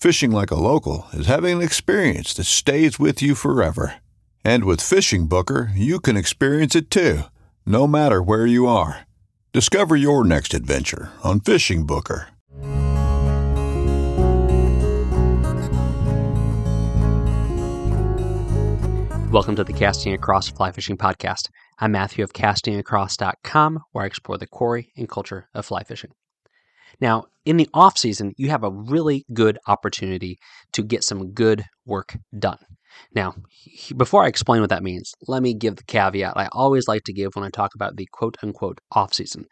Fishing like a local is having an experience that stays with you forever. And with Fishing Booker, you can experience it too, no matter where you are. Discover your next adventure on Fishing Booker. Welcome to the Casting Across Fly Fishing Podcast. I'm Matthew of castingacross.com, where I explore the quarry and culture of fly fishing. Now, in the off season, you have a really good opportunity to get some good work done. Now, before I explain what that means, let me give the caveat I always like to give when I talk about the quote unquote off season.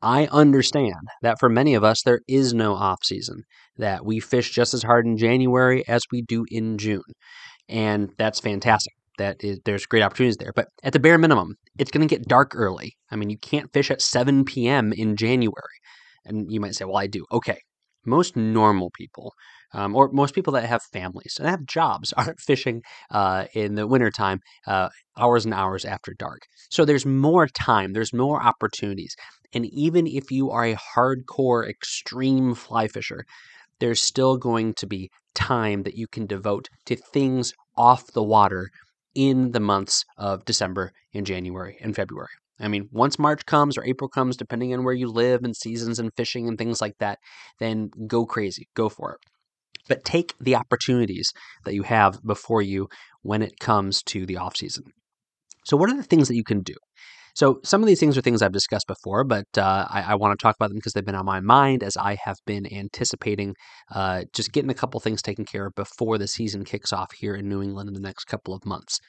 I understand that for many of us, there is no off season, that we fish just as hard in January as we do in June. And that's fantastic that is, there's great opportunities there. But at the bare minimum, it's going to get dark early. I mean, you can't fish at 7 p.m. in January. And you might say, well, I do. Okay. Most normal people, um, or most people that have families and have jobs, aren't fishing uh, in the wintertime uh, hours and hours after dark. So there's more time, there's more opportunities. And even if you are a hardcore, extreme fly fisher, there's still going to be time that you can devote to things off the water in the months of December and January and February. I mean, once March comes or April comes, depending on where you live and seasons and fishing and things like that, then go crazy, go for it. But take the opportunities that you have before you when it comes to the off season. So, what are the things that you can do? So, some of these things are things I've discussed before, but uh, I, I want to talk about them because they've been on my mind as I have been anticipating uh, just getting a couple things taken care of before the season kicks off here in New England in the next couple of months.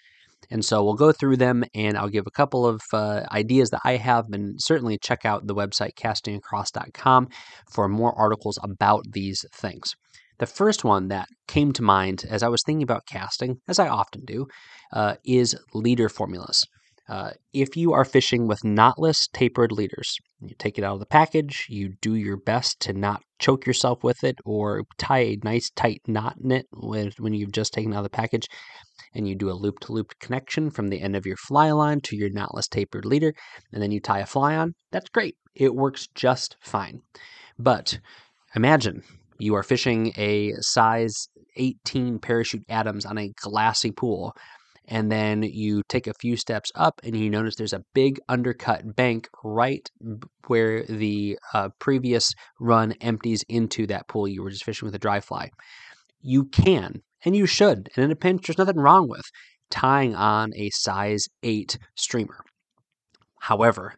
And so we'll go through them and I'll give a couple of uh, ideas that I have, and certainly check out the website castingacross.com for more articles about these things. The first one that came to mind as I was thinking about casting, as I often do, uh, is leader formulas. Uh, if you are fishing with knotless tapered leaders, you take it out of the package, you do your best to not choke yourself with it or tie a nice tight knot in it when, when you've just taken out of the package, and you do a loop to loop connection from the end of your fly line to your knotless tapered leader, and then you tie a fly on, that's great. It works just fine. But imagine you are fishing a size 18 parachute Adams on a glassy pool and then you take a few steps up and you notice there's a big undercut bank right where the uh, previous run empties into that pool you were just fishing with a dry fly. You can, and you should, and in a pinch, there's nothing wrong with tying on a size 8 streamer. However,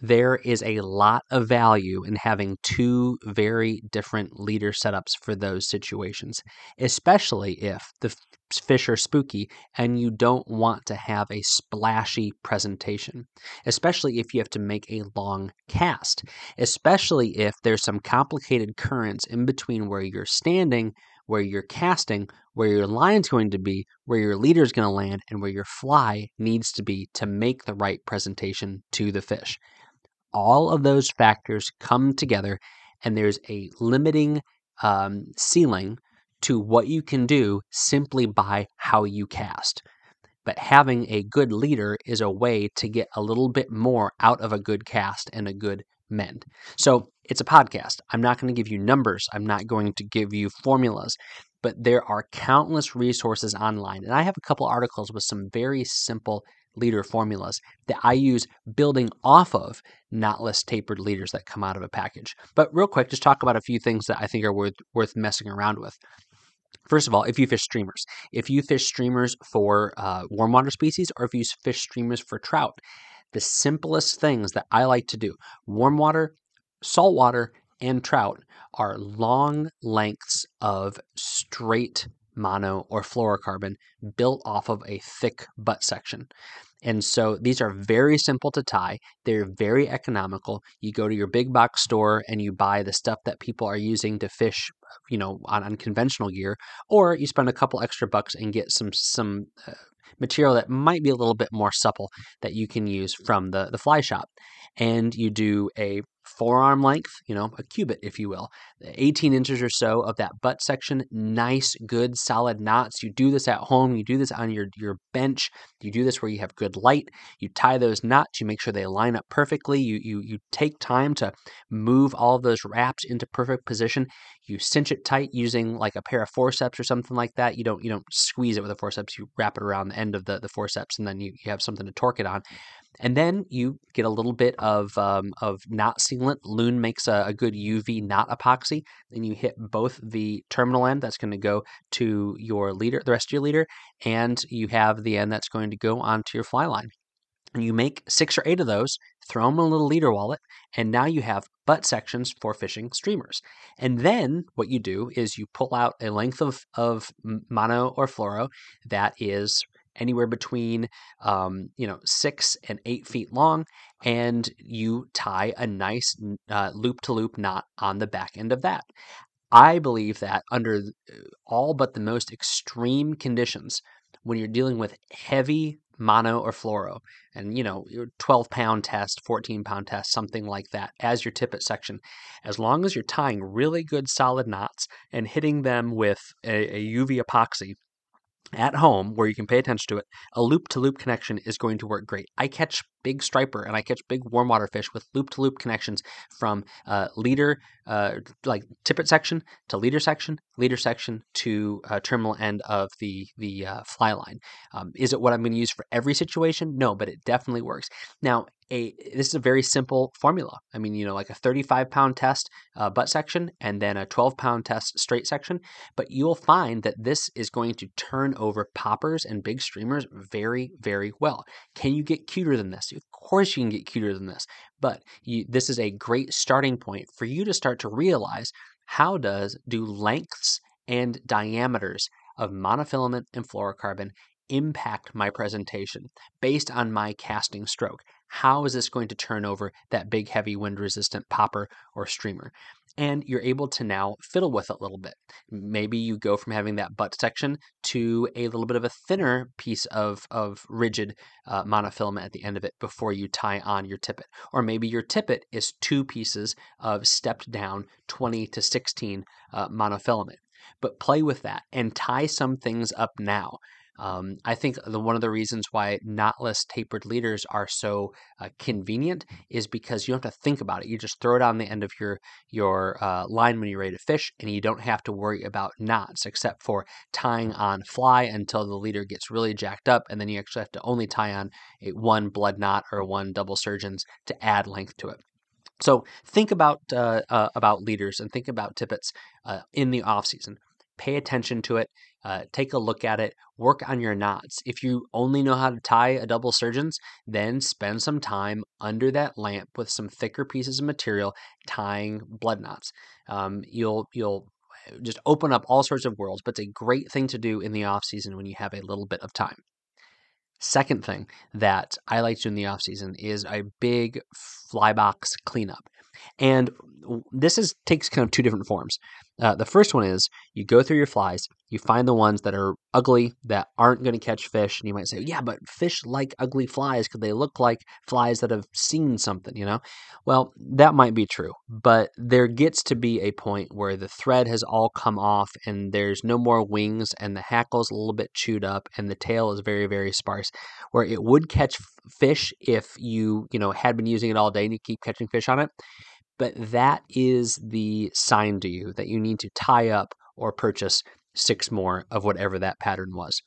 there is a lot of value in having two very different leader setups for those situations, especially if the fish are spooky and you don't want to have a splashy presentation, especially if you have to make a long cast, especially if there's some complicated currents in between where you're standing, where you're casting, where your line's going to be, where your leader's going to land, and where your fly needs to be to make the right presentation to the fish. All of those factors come together, and there's a limiting um, ceiling to what you can do simply by how you cast. but having a good leader is a way to get a little bit more out of a good cast and a good So it's a podcast. I'm not going to give you numbers, I'm not going to give you formulas, but there are countless resources online. And I have a couple articles with some very simple leader formulas that I use building off of knotless tapered leaders that come out of a package. But real quick, just talk about a few things that I think are worth worth messing around with. First of all, if you fish streamers, if you fish streamers for uh, warm water species or if you fish streamers for trout, the simplest things that I like to do warm water, salt water, and trout are long lengths of straight mono or fluorocarbon built off of a thick butt section. And so these are very simple to tie. They're very economical. You go to your big box store and you buy the stuff that people are using to fish, you know, on, on conventional gear, or you spend a couple extra bucks and get some some uh, material that might be a little bit more supple that you can use from the the fly shop. And you do a forearm length, you know, a cubit, if you will, 18 inches or so of that butt section, nice, good, solid knots. You do this at home, you do this on your, your bench, you do this where you have good light, you tie those knots, you make sure they line up perfectly, you, you, you take time to move all of those wraps into perfect position, you cinch it tight using like a pair of forceps or something like that. You don't, you don't squeeze it with a forceps, you wrap it around the end of the, the forceps and then you, you have something to torque it on and then you get a little bit of um, of knot sealant. Loon makes a, a, good UV knot epoxy. Then you hit both the terminal end that's going to go to your leader, the rest of your leader, and you have the end that's going to go onto your fly line. And you make six or eight of those, throw them in a little leader wallet, and now you have butt sections for fishing streamers. And then what you do is you pull out a length of, of mono or fluoro that is anywhere between um, you know six and eight feet long, and you tie a nice loop to loop knot on the back end of that. I believe that under uh, all but the most extreme conditions, when you're dealing with heavy mono or fluoro, and you know your 12 pound test, 14 pound test, something like that, as your tippet section, as long as you're tying really good solid knots and hitting them with a, a UV epoxy at home where you can pay attention to it, a loop to loop connection is going to work great. I catch big striper and I catch big warm water fish with loop to loop connections from uh, leader, uh, like tippet section to leader section, leader section to uh, terminal end of the the uh, fly line. Um, is it what I'm going to use for every situation? No, but it definitely works. Now, a this is a very simple formula. I mean, you know, like a 35 pound test uh, butt section and then a 12 pound test straight section. But you'll find that this is going to turn over poppers and big streamers very, very well. Can you get cuter than this? Of course, you can get cuter than this. But you, this is a great starting point for you to start to realize how does do lengths and diameters of monofilament and fluorocarbon impact my presentation based on my casting stroke? how is this going to turn over that big, heavy, wind resistant popper or streamer? And you're able to now fiddle with it a little bit. Maybe you go from having that butt section to a little bit of a thinner piece of, of rigid uh, monofilament at the end of it before you tie on your tippet. Or maybe your tippet is two pieces of stepped down 20 to 16 uh, monofilament. But play with that and tie some things up now. Um, I think the, one of the reasons why knotless tapered leaders are so uh, convenient is because you don't have to think about it. You just throw it on the end of your your uh, line when you're ready to fish, and you don't have to worry about knots except for tying on fly until the leader gets really jacked up, and then you actually have to only tie on a one blood knot or one double surgeons to add length to it. So think about uh, uh, about leaders and think about tippets uh, in the off season. Pay attention to it uh, take a look at it, work on your knots. If you only know how to tie a double surgeons, then spend some time under that lamp with some thicker pieces of material tying blood knots. Um, you'll you'll uh, just open up all sorts of worlds, but it's a great thing to do in the off season when you have a little bit of time. Second thing that I like to do in the off season is a big fly box cleanup. And this is takes kind of two different forms. Uh, the first one is you go through your flies, you find the ones that are ugly, that aren't going to catch fish, and you might say, yeah, but fish like ugly flies because they look like flies that have seen something, you know? Well, that might be true, but there gets to be a point where the thread has all come off and there's no more wings and the hackle's a little bit chewed up and the tail is very, very sparse, where it would catch fish if you, you know, had been using it all day and you keep catching fish on it but that is the sign to you that you need to tie up or purchase six more of whatever that pattern was.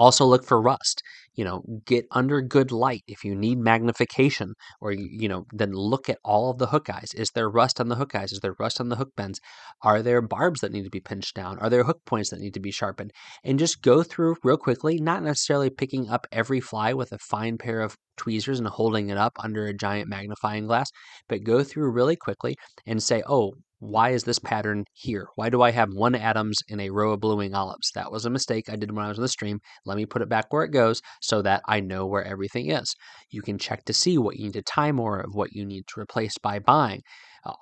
Also look for rust. You know, get under good light if you need magnification, or you know, then look at all of the hook eyes. Is there rust on the hook eyes? Is there rust on the hook bends? Are there barbs that need to be pinched down? Are there hook points that need to be sharpened? And just go through real quickly, not necessarily picking up every fly with a fine pair of tweezers and holding it up under a giant magnifying glass, but go through really quickly and say, oh, why is this pattern here? Why do I have one Adams in a row of blue wing olives? That was a mistake I did when I was on the stream. Let me put it back where it goes so that I know where everything is. You can check to see what you need to tie more of, what you need to replace by buying.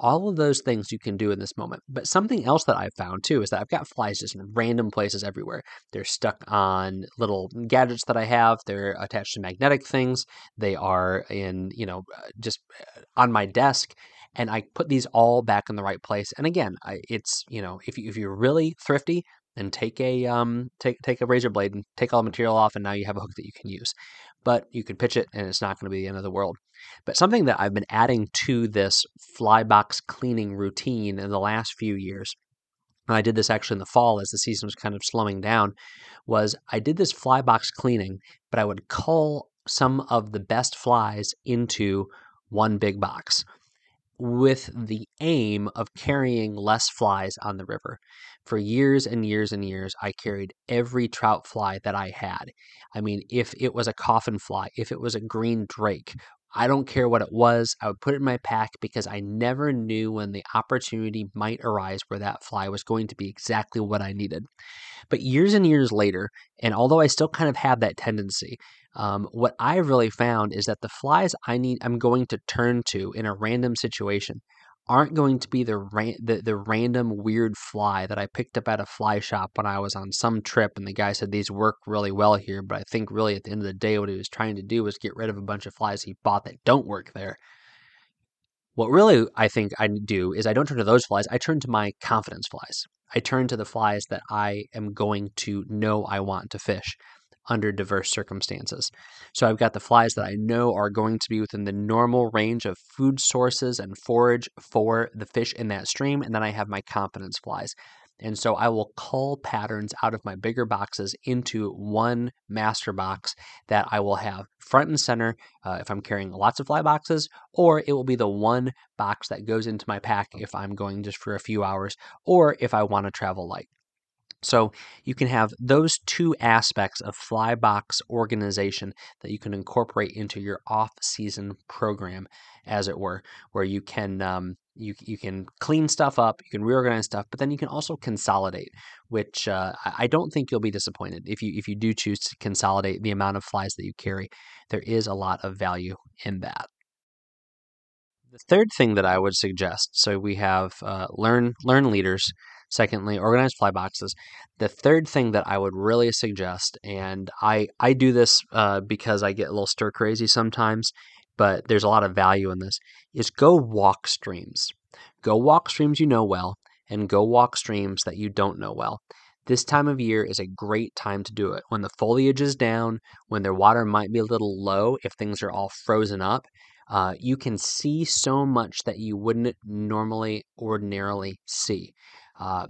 All of those things you can do in this moment. But something else that I've found too is that I've got flies just in random places everywhere. They're stuck on little gadgets that I have. They're attached to magnetic things. They are in, you know, uh, just uh, on my desk and I put these all back in the right place. And again, I, it's you know if you, if you're really thrifty, then take a um take take a razor blade and take all the material off, and now you have a hook that you can use. But you can pitch it, and it's not going to be the end of the world. But something that I've been adding to this fly box cleaning routine in the last few years, I did this actually in the fall as the season was kind of slowing down, was I did this fly box cleaning, but I would cull some of the best flies into one big box with the aim of carrying less flies on the river. For years and years and years, I carried every trout fly that I had. I mean, if it was a coffin fly, if it was a green drake, I don't care what it was, I would put it in my pack because I never knew when the opportunity might arise where that fly was going to be exactly what I needed. But years and years later, and although I still kind of have that tendency, um, what I've really found is that the flies I need, I'm going to turn to in a random situation aren't going to be the, the the random weird fly that I picked up at a fly shop when I was on some trip and the guy said these work really well here but I think really at the end of the day what he was trying to do was get rid of a bunch of flies he bought that don't work there. What really I think I do is I don't turn to those flies, I turn to my confidence flies. I turn to the flies that I am going to know I want to fish under diverse circumstances. So I've got the flies that I know are going to be within the normal range of food sources and forage for the fish in that stream, and then I have my confidence flies. And so I will cull patterns out of my bigger boxes into one master box that I will have front and center uh, if I'm carrying lots of fly boxes, or it will be the one box that goes into my pack if I'm going just for a few hours, or if I want to travel light. So you can have those two aspects of fly box organization that you can incorporate into your off-season program, as it were, where you can um, you you can clean stuff up, you can reorganize stuff, but then you can also consolidate, which uh, I don't think you'll be disappointed if you if you do choose to consolidate the amount of flies that you carry. There is a lot of value in that. The third thing that I would suggest, so we have uh, learn learn leaders Secondly, organized fly boxes. The third thing that I would really suggest, and I I do this uh, because I get a little stir crazy sometimes, but there's a lot of value in this, is go walk streams. Go walk streams you know well, and go walk streams that you don't know well. This time of year is a great time to do it. When the foliage is down, when the water might be a little low, if things are all frozen up, uh, you can see so much that you wouldn't normally ordinarily see. Uh,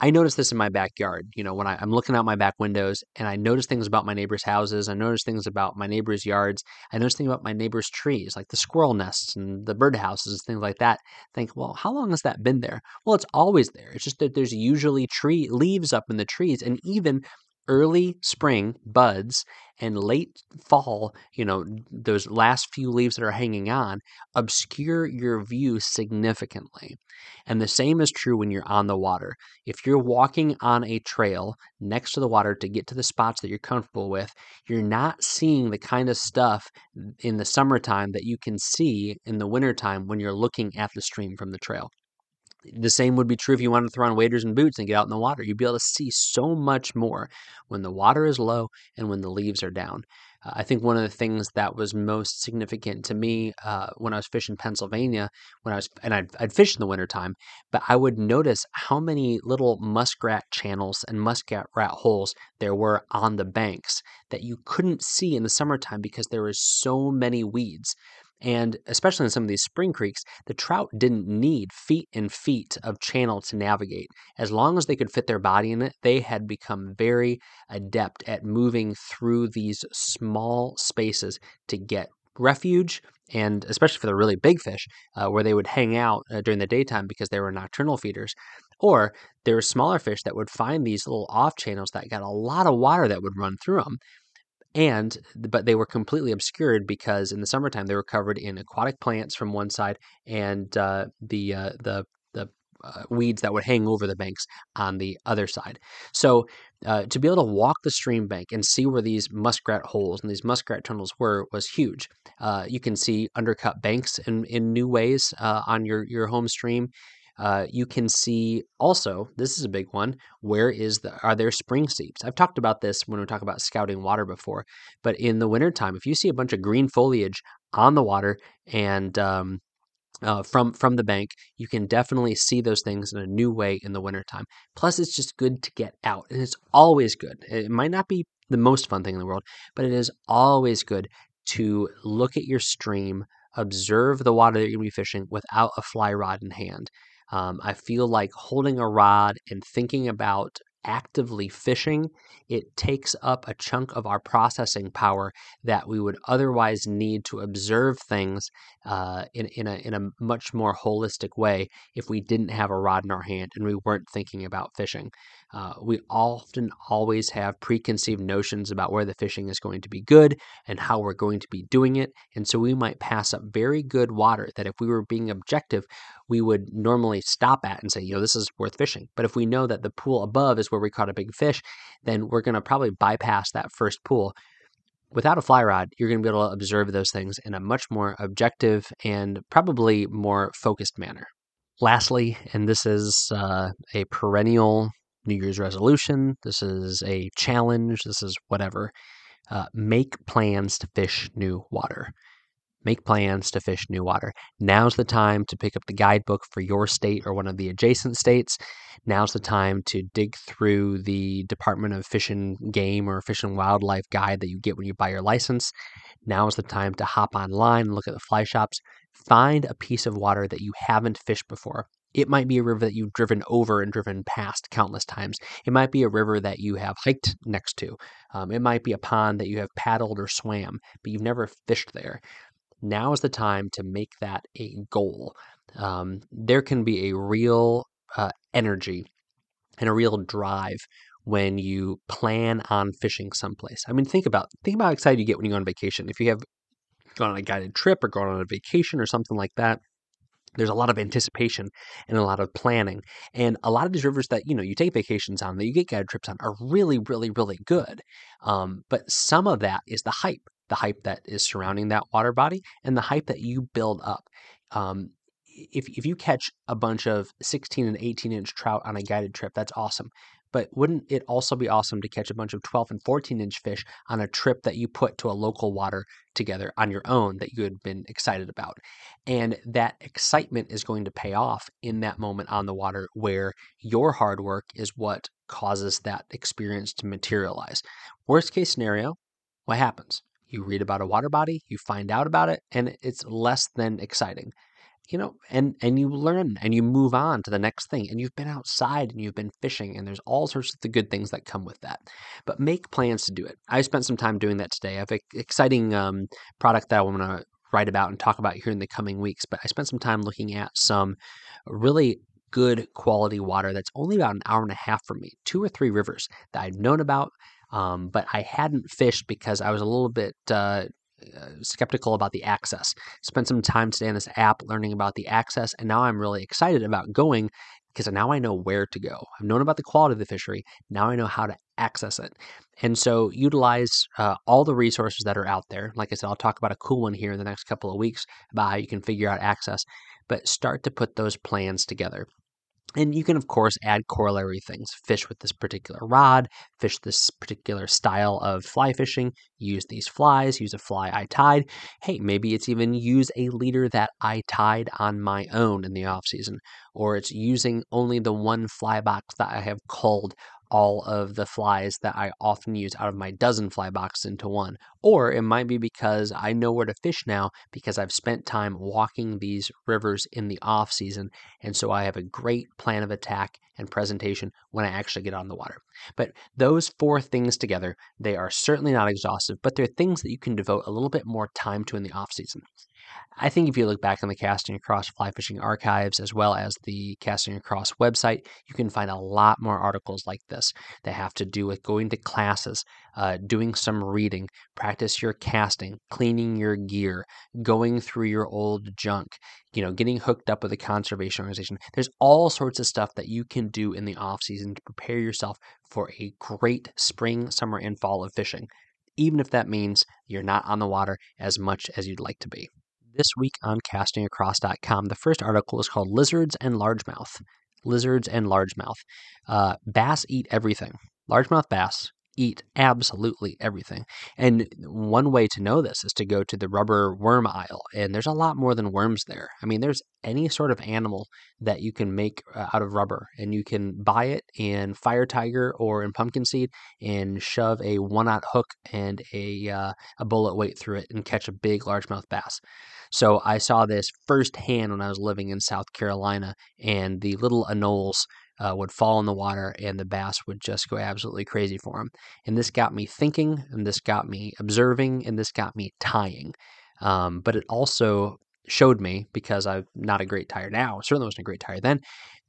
I notice this in my backyard. You know, when I, am looking out my back windows and I notice things about my neighbors' houses, I notice things about my neighbors' yards, I notice things about my neighbors' trees, like the squirrel nests and the bird houses, things like that. think, well, how long has that been there? Well, it's always there. It's just that there's usually tree leaves up in the trees, and even early spring buds and late fall, you know, those last few leaves that are hanging on obscure your view significantly. And the same is true when you're on the water. If you're walking on a trail next to the water to get to the spots that you're comfortable with, you're not seeing the kind of stuff in the summertime that you can see in the wintertime when you're looking at the stream from the trail the same would be true if you wanted to throw on waders and boots and get out in the water. You'd be able to see so much more when the water is low and when the leaves are down. Uh, I think one of the things that was most significant to me uh, when I was fishing Pennsylvania, when I was, and I'd, I'd fish in the wintertime, but I would notice how many little muskrat channels and muskrat rat holes there were on the banks that you couldn't see in the summertime because there were so many weeds. And especially in some of these spring creeks, the trout didn't need feet and feet of channel to navigate. As long as they could fit their body in it, they had become very adept at moving through these small spaces to get refuge and especially for the really big fish uh, where they would hang out uh, during the daytime because they were nocturnal feeders or there were smaller fish that would find these little off channels that got a lot of water that would run through them and but they were completely obscured because in the summertime they were covered in aquatic plants from one side and uh, the uh, the the uh, weeds that would hang over the banks on the other side. So uh, to be able to walk the stream bank and see where these muskrat holes and these muskrat tunnels were was huge. Uh, you can see undercut banks in, in new ways uh, on your your home stream. Uh, you can see also this is a big one where is the are there spring seeps i've talked about this when we talk about scouting water before but in the wintertime if you see a bunch of green foliage on the water and um, uh, from from the bank you can definitely see those things in a new way in the wintertime. Plus it's just good to get out and it's always good. It might not be the most fun thing in the world but it is always good to look at your stream observe the water that you're going to be fishing without a fly rod in hand um, I feel like holding a rod and thinking about actively fishing, it takes up a chunk of our processing power that we would otherwise need to observe things uh, in, in, a, in a much more holistic way if we didn't have a rod in our hand and we weren't thinking about fishing. Uh, we often always have preconceived notions about where the fishing is going to be good and how we're going to be doing it. And so we might pass up very good water that if we were being objective, we would normally stop at and say, you know, this is worth fishing. But if we know that the pool above is where we caught a big fish, then we're going to probably bypass that first pool. Without a fly rod, you're going to be able to observe those things in a much more objective and probably more focused manner. Lastly, and this is uh, a perennial New Year's resolution, this is a challenge, this is whatever. Uh, make plans to fish new water. Make plans to fish new water. Now's the time to pick up the guidebook for your state or one of the adjacent states. Now's the time to dig through the Department of Fish and Game or Fish and Wildlife guide that you get when you buy your license. Now is the time to hop online look at the fly shops. Find a piece of water that you haven't fished before. It might be a river that you've driven over and driven past countless times. It might be a river that you have hiked next to. Um, it might be a pond that you have paddled or swam, but you've never fished there. Now is the time to make that a goal. Um, there can be a real uh, energy and a real drive when you plan on fishing someplace. I mean, think about think about how excited you get when you go on vacation. If you have gone on a guided trip or gone on a vacation or something like that, there's a lot of anticipation and a lot of planning. And a lot of these rivers that, you know, you take vacations on, that you get guided trips on are really, really, really good. Um, but some of that is the hype, the hype that is surrounding that water body and the hype that you build up. Um, if, if you catch a bunch of 16 and 18 inch trout on a guided trip, that's awesome. But wouldn't it also be awesome to catch a bunch of 12 and 14 inch fish on a trip that you put to a local water together on your own that you had been excited about? And that excitement is going to pay off in that moment on the water where your hard work is what causes that experience to materialize. Worst case scenario, what happens? You read about a water body, you find out about it, and it's less than exciting you know and and you learn and you move on to the next thing and you've been outside and you've been fishing and there's all sorts of the good things that come with that but make plans to do it. I spent some time doing that today. I have an exciting um, product that i want to write about and talk about here in the coming weeks but i spent some time looking at some really good quality water that's only about an hour and a half from me two or three rivers that i'd known about um, but I hadn't fished because I was a little bit uh, uh, skeptical about the access. Spent some time today on this app learning about the access, and now I'm really excited about going because now I know where to go. I've known about the quality of the fishery. Now I know how to access it. And so utilize uh, all the resources that are out there. Like I said, I'll talk about a cool one here in the next couple of weeks about how you can figure out access, but start to put those plans together. And you can, of course, add corollary things. Fish with this particular rod, fish this particular style of fly fishing, use these flies, use a fly I tied. Hey, maybe it's even use a leader that I tied on my own in the off season, or it's using only the one fly box that I have culled all of the flies that I often use out of my dozen fly boxes into one. Or it might be because I know where to fish now because I've spent time walking these rivers in the off season. And so I have a great plan of attack and presentation when I actually get on the water. But those four things together, they are certainly not exhaustive, but they're things that you can devote a little bit more time to in the off season. I think if you look back on the Casting Across Fly Fishing archives as well as the Casting Across website, you can find a lot more articles like this that have to do with going to classes, uh, doing some reading, practice your casting, cleaning your gear, going through your old junk, you know, getting hooked up with a conservation organization. There's all sorts of stuff that you can do in the off season to prepare yourself for a great spring, summer, and fall of fishing, even if that means you're not on the water as much as you'd like to be this week on castingacross.com. The first article is called Lizards and Largemouth. Lizards and Largemouth. Uh, bass eat everything. Largemouth bass eat absolutely everything. And one way to know this is to go to the rubber worm aisle, and there's a lot more than worms there. I mean, there's any sort of animal that you can make uh, out of rubber, and you can buy it in Fire Tiger or in pumpkin seed and shove a one-aught hook and a uh, a bullet weight through it and catch a big largemouth bass. So I saw this firsthand when I was living in South Carolina, and the little anoles uh, would fall in the water and the bass would just go absolutely crazy for them. And this got me thinking, and this got me observing, and this got me tying. Um, but it also showed me, because I'm not a great tyer now, certainly wasn't a great tyer then,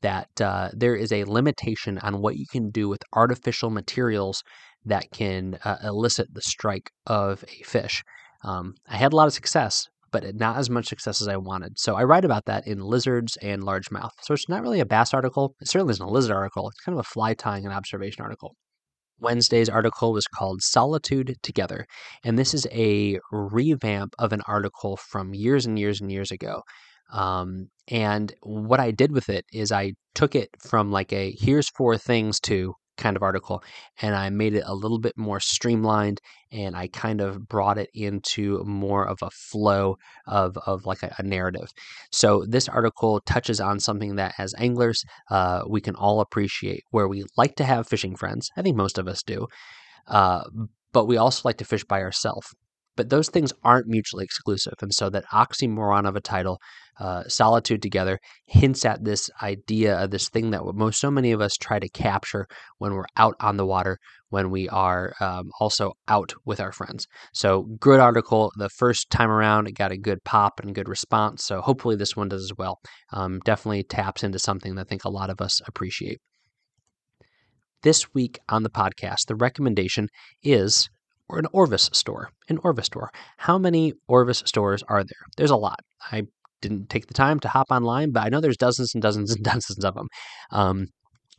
that uh, there is a limitation on what you can do with artificial materials that can uh, elicit the strike of a fish. Um, I had a lot of success but not as much success as I wanted. So I write about that in Lizards and Largemouth. So it's not really a bass article. It certainly isn't a lizard article. It's kind of a fly tying and observation article. Wednesday's article was called Solitude Together. And this is a revamp of an article from years and years and years ago. Um, and what I did with it is I took it from like a here's four things to kind of article and I made it a little bit more streamlined and I kind of brought it into more of a flow of, of like a, a narrative. So this article touches on something that as anglers uh, we can all appreciate where we like to have fishing friends. I think most of us do. Uh, but we also like to fish by ourselves. But those things aren't mutually exclusive. And so that oxymoron of a title, uh, Solitude Together, hints at this idea of this thing that most so many of us try to capture when we're out on the water, when we are um, also out with our friends. So, good article. The first time around, it got a good pop and good response. So, hopefully, this one does as well. Um, definitely taps into something that I think a lot of us appreciate. This week on the podcast, the recommendation is or an Orvis store. An Orvis store. How many Orvis stores are there? There's a lot. I didn't take the time to hop online, but I know there's dozens and dozens and dozens of them. Um,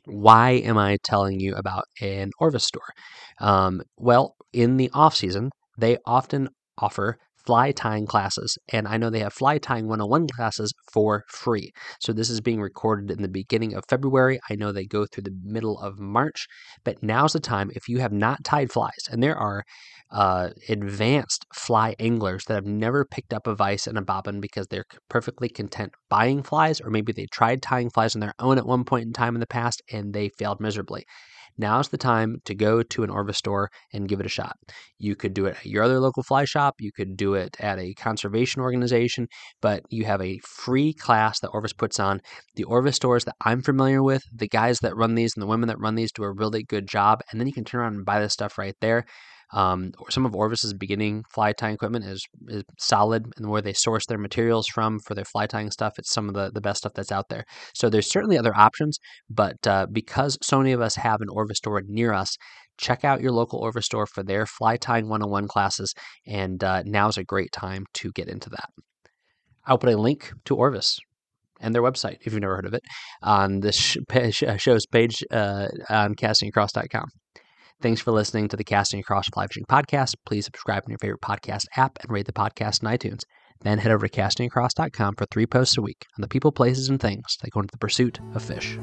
why am I telling you about an Orvis store? Um, well, in the off season, they often offer fly tying classes. And I know they have fly tying 101 classes for free. So this is being recorded in the beginning of February. I know they go through the middle of March, but now's the time if you have not tied flies, and there are uh, advanced fly anglers that have never picked up a vise and a bobbin because they're perfectly content buying flies, or maybe they tried tying flies on their own at one point in time in the past and they failed miserably. Now's the time to go to an Orvis store and give it a shot. You could do it at your other local fly shop, you could do it at a conservation organization, but you have a free class that Orvis puts on. The Orvis stores that I'm familiar with, the guys that run these and the women that run these do a really good job, and then you can turn around and buy this stuff right there. Um, some of Orvis's beginning fly tying equipment is, is solid, and where they source their materials from for their fly tying stuff, it's some of the, the best stuff that's out there. So there's certainly other options, but uh, because so many of us have an Orvis store near us, check out your local Orvis store for their fly tying 101 classes, and uh, now's a great time to get into that. I'll put a link to Orvis and their website, if you've never heard of it, on this show's page uh, on castingacross.com. Thanks for listening to the Casting Across Fly Fishing podcast. Please subscribe in your favorite podcast app and rate the podcast in iTunes. Then head over to castingacross.com for three posts a week on the people, places, and things that go into the pursuit of fish.